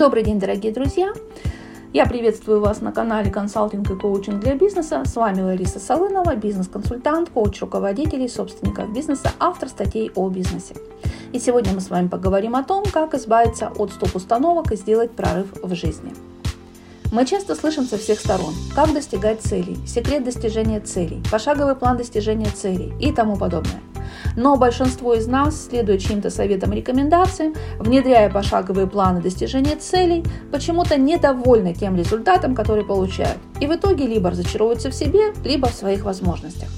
Добрый день, дорогие друзья! Я приветствую вас на канале «Консалтинг и коучинг для бизнеса». С вами Лариса Солынова, бизнес-консультант, коуч руководителей, собственников бизнеса, автор статей о бизнесе. И сегодня мы с вами поговорим о том, как избавиться от стоп-установок и сделать прорыв в жизни. Мы часто слышим со всех сторон, как достигать целей, секрет достижения целей, пошаговый план достижения целей и тому подобное. Но большинство из нас, следуя чьим-то советам и рекомендациям, внедряя пошаговые планы достижения целей, почему-то недовольны тем результатом, который получают, и в итоге либо разочаровываются в себе, либо в своих возможностях.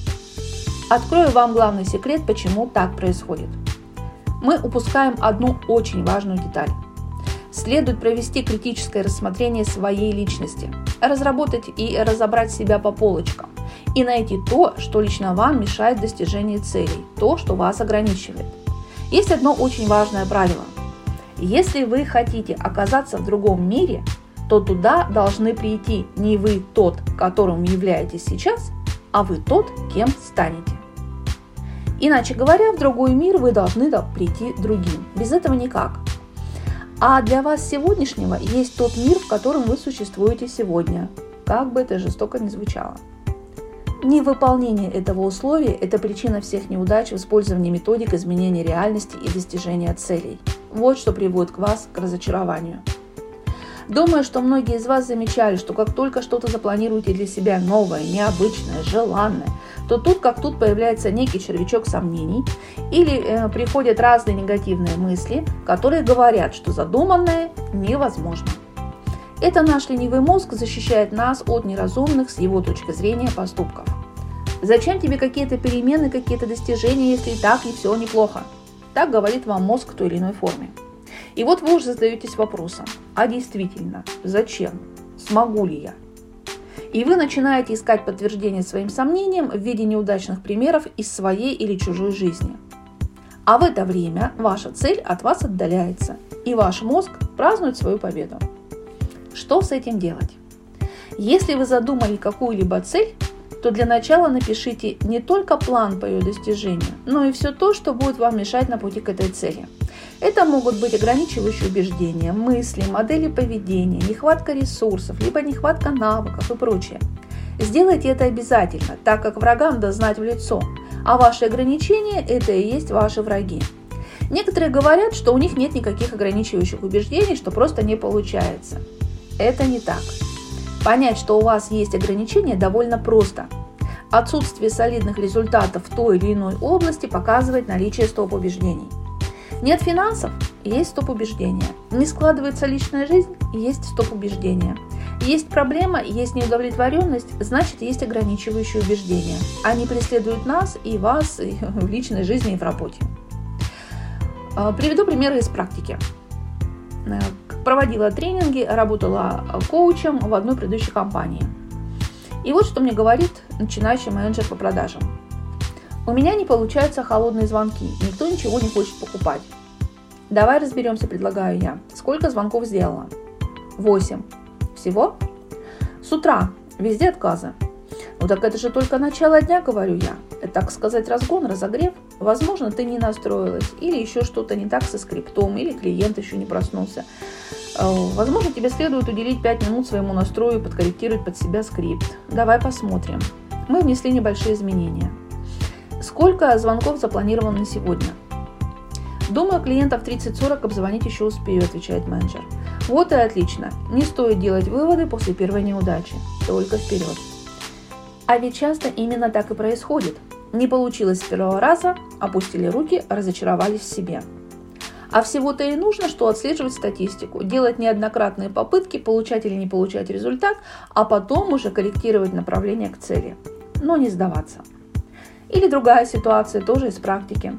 Открою вам главный секрет, почему так происходит. Мы упускаем одну очень важную деталь. Следует провести критическое рассмотрение своей личности, разработать и разобрать себя по полочкам и найти то, что лично вам мешает достижению целей, то, что вас ограничивает. Есть одно очень важное правило. Если вы хотите оказаться в другом мире, то туда должны прийти не вы тот, которым являетесь сейчас, а вы тот, кем станете. Иначе говоря, в другой мир вы должны прийти другим. Без этого никак. А для вас сегодняшнего есть тот мир, в котором вы существуете сегодня, как бы это жестоко ни звучало. Невыполнение этого условия – это причина всех неудач в использовании методик изменения реальности и достижения целей. Вот что приводит к вас к разочарованию. Думаю, что многие из вас замечали, что как только что-то запланируете для себя новое, необычное, желанное, то тут как тут появляется некий червячок сомнений или э, приходят разные негативные мысли, которые говорят, что задуманное невозможно. Это наш ленивый мозг защищает нас от неразумных с его точки зрения поступков. Зачем тебе какие-то перемены, какие-то достижения, если и так и все неплохо? Так говорит вам мозг в той или иной форме. И вот вы уже задаетесь вопросом, а действительно, зачем? Смогу ли я? И вы начинаете искать подтверждение своим сомнениям в виде неудачных примеров из своей или чужой жизни. А в это время ваша цель от вас отдаляется, и ваш мозг празднует свою победу. Что с этим делать? Если вы задумали какую-либо цель, то для начала напишите не только план по ее достижению, но и все то, что будет вам мешать на пути к этой цели. Это могут быть ограничивающие убеждения, мысли, модели поведения, нехватка ресурсов, либо нехватка навыков и прочее. Сделайте это обязательно, так как врагам да знать в лицо, а ваши ограничения – это и есть ваши враги. Некоторые говорят, что у них нет никаких ограничивающих убеждений, что просто не получается. Это не так. Понять, что у вас есть ограничения, довольно просто. Отсутствие солидных результатов в той или иной области показывает наличие стоп-убеждений. Нет финансов – есть стоп-убеждения. Не складывается личная жизнь – есть стоп-убеждения. Есть проблема, есть неудовлетворенность, значит есть ограничивающие убеждения. Они преследуют нас и вас и в личной жизни и в работе. А, приведу примеры из практики. Э, проводила тренинги, работала коучем в одной предыдущей компании. И вот что мне говорит начинающий менеджер по продажам. У меня не получаются холодные звонки, никто ничего не хочет покупать. Давай разберемся, предлагаю я. Сколько звонков сделала? 8. Всего? С утра. Везде отказы. Ну так это же только начало дня, говорю я. Это, так сказать, разгон, разогрев. Возможно, ты не настроилась, или еще что-то не так со скриптом, или клиент еще не проснулся. Э, возможно, тебе следует уделить 5 минут своему настрою и подкорректировать под себя скрипт. Давай посмотрим. Мы внесли небольшие изменения. Сколько звонков запланировано на сегодня? Думаю, клиентов 30-40 обзвонить еще успею, отвечает менеджер. Вот и отлично. Не стоит делать выводы после первой неудачи. Только вперед. А ведь часто именно так и происходит. Не получилось с первого раза, опустили руки, разочаровались в себе. А всего-то и нужно, что отслеживать статистику, делать неоднократные попытки, получать или не получать результат, а потом уже корректировать направление к цели. Но не сдаваться. Или другая ситуация, тоже из практики.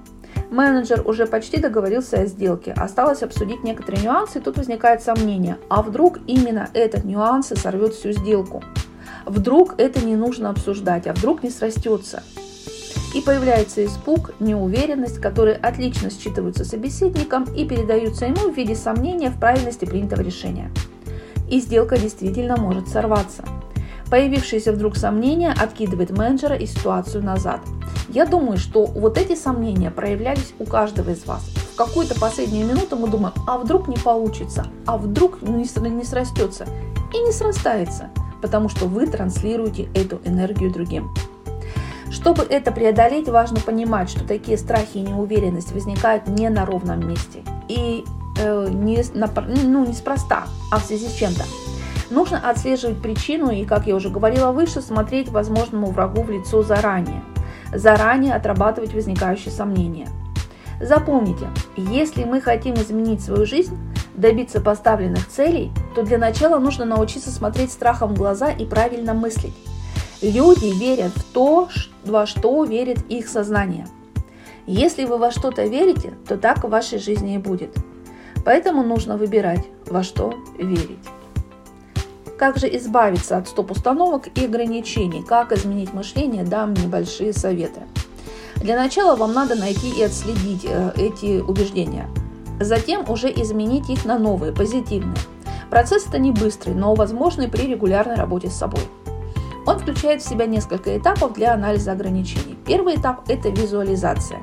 Менеджер уже почти договорился о сделке, осталось обсудить некоторые нюансы, и тут возникает сомнение, а вдруг именно этот нюанс и сорвет всю сделку? Вдруг это не нужно обсуждать, а вдруг не срастется. И появляется испуг, неуверенность, которые отлично считываются собеседником и передаются ему в виде сомнения в правильности принятого решения. И сделка действительно может сорваться. Появившееся вдруг сомнение откидывает менеджера и ситуацию назад. Я думаю, что вот эти сомнения проявлялись у каждого из вас в какую-то последнюю минуту мы думаем, а вдруг не получится, а вдруг не срастется. И не срастается, потому что вы транслируете эту энергию другим. Чтобы это преодолеть, важно понимать, что такие страхи и неуверенность возникают не на ровном месте и э, не, на, ну, неспроста, а в связи с чем-то. Нужно отслеживать причину и, как я уже говорила выше, смотреть возможному врагу в лицо заранее. Заранее отрабатывать возникающие сомнения. Запомните, если мы хотим изменить свою жизнь, добиться поставленных целей, то для начала нужно научиться смотреть страхом в глаза и правильно мыслить. Люди верят в то, во что верит их сознание. Если вы во что-то верите, то так в вашей жизни и будет. Поэтому нужно выбирать, во что верить. Как же избавиться от стоп-установок и ограничений? Как изменить мышление? Дам небольшие советы. Для начала вам надо найти и отследить э, эти убеждения. Затем уже изменить их на новые, позитивные. Процесс это не быстрый, но возможный при регулярной работе с собой. Он включает в себя несколько этапов для анализа ограничений. Первый этап – это визуализация.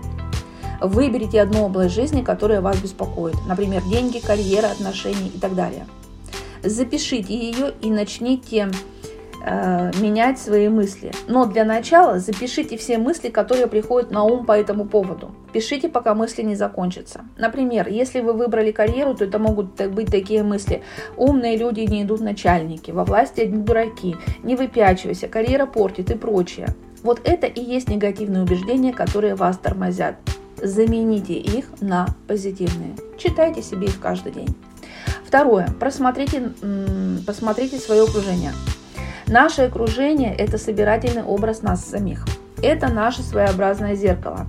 Выберите одну область жизни, которая вас беспокоит, например, деньги, карьера, отношения и так далее. Запишите ее и начните Э, менять свои мысли. Но для начала запишите все мысли, которые приходят на ум по этому поводу. Пишите, пока мысли не закончатся. Например, если вы выбрали карьеру, то это могут быть такие мысли. Умные люди не идут начальники, во власти одни дураки, не выпячивайся, карьера портит и прочее. Вот это и есть негативные убеждения, которые вас тормозят. Замените их на позитивные. Читайте себе их каждый день. Второе. Просмотрите, посмотрите свое окружение. Наше окружение – это собирательный образ нас самих. Это наше своеобразное зеркало.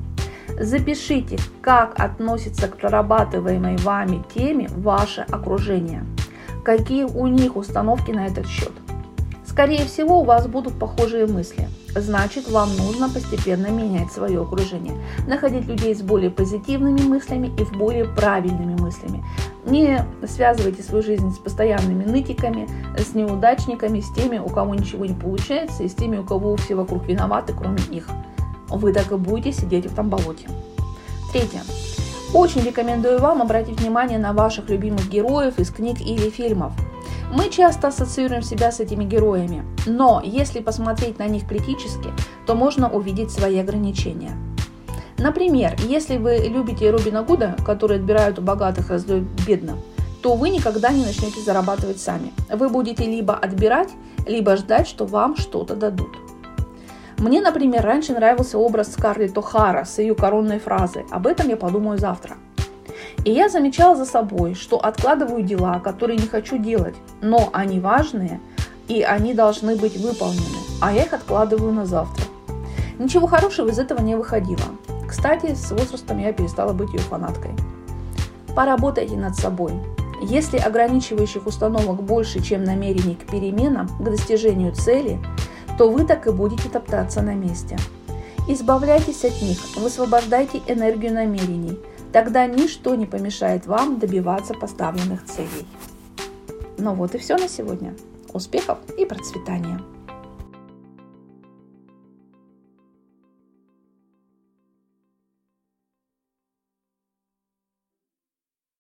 Запишите, как относится к прорабатываемой вами теме ваше окружение. Какие у них установки на этот счет. Скорее всего, у вас будут похожие мысли. Значит, вам нужно постепенно менять свое окружение. Находить людей с более позитивными мыслями и в более правильными мыслями. Не связывайте свою жизнь с постоянными нытиками, с неудачниками, с теми, у кого ничего не получается, и с теми, у кого все вокруг виноваты, кроме них. Вы так и будете сидеть в этом болоте. Третье. Очень рекомендую вам обратить внимание на ваших любимых героев из книг или фильмов. Мы часто ассоциируем себя с этими героями, но если посмотреть на них критически, то можно увидеть свои ограничения – Например, если вы любите Робина Гуда, который отбирают у богатых и раздает бедным, то вы никогда не начнете зарабатывать сами. Вы будете либо отбирать, либо ждать, что вам что-то дадут. Мне, например, раньше нравился образ Скарлетт О'Хара с ее коронной фразой «Об этом я подумаю завтра». И я замечала за собой, что откладываю дела, которые не хочу делать, но они важные, и они должны быть выполнены, а я их откладываю на завтра. Ничего хорошего из этого не выходило. Кстати, с возрастом я перестала быть ее фанаткой. Поработайте над собой. Если ограничивающих установок больше, чем намерений к переменам, к достижению цели, то вы так и будете топтаться на месте. Избавляйтесь от них, высвобождайте энергию намерений. Тогда ничто не помешает вам добиваться поставленных целей. Ну вот и все на сегодня. Успехов и процветания!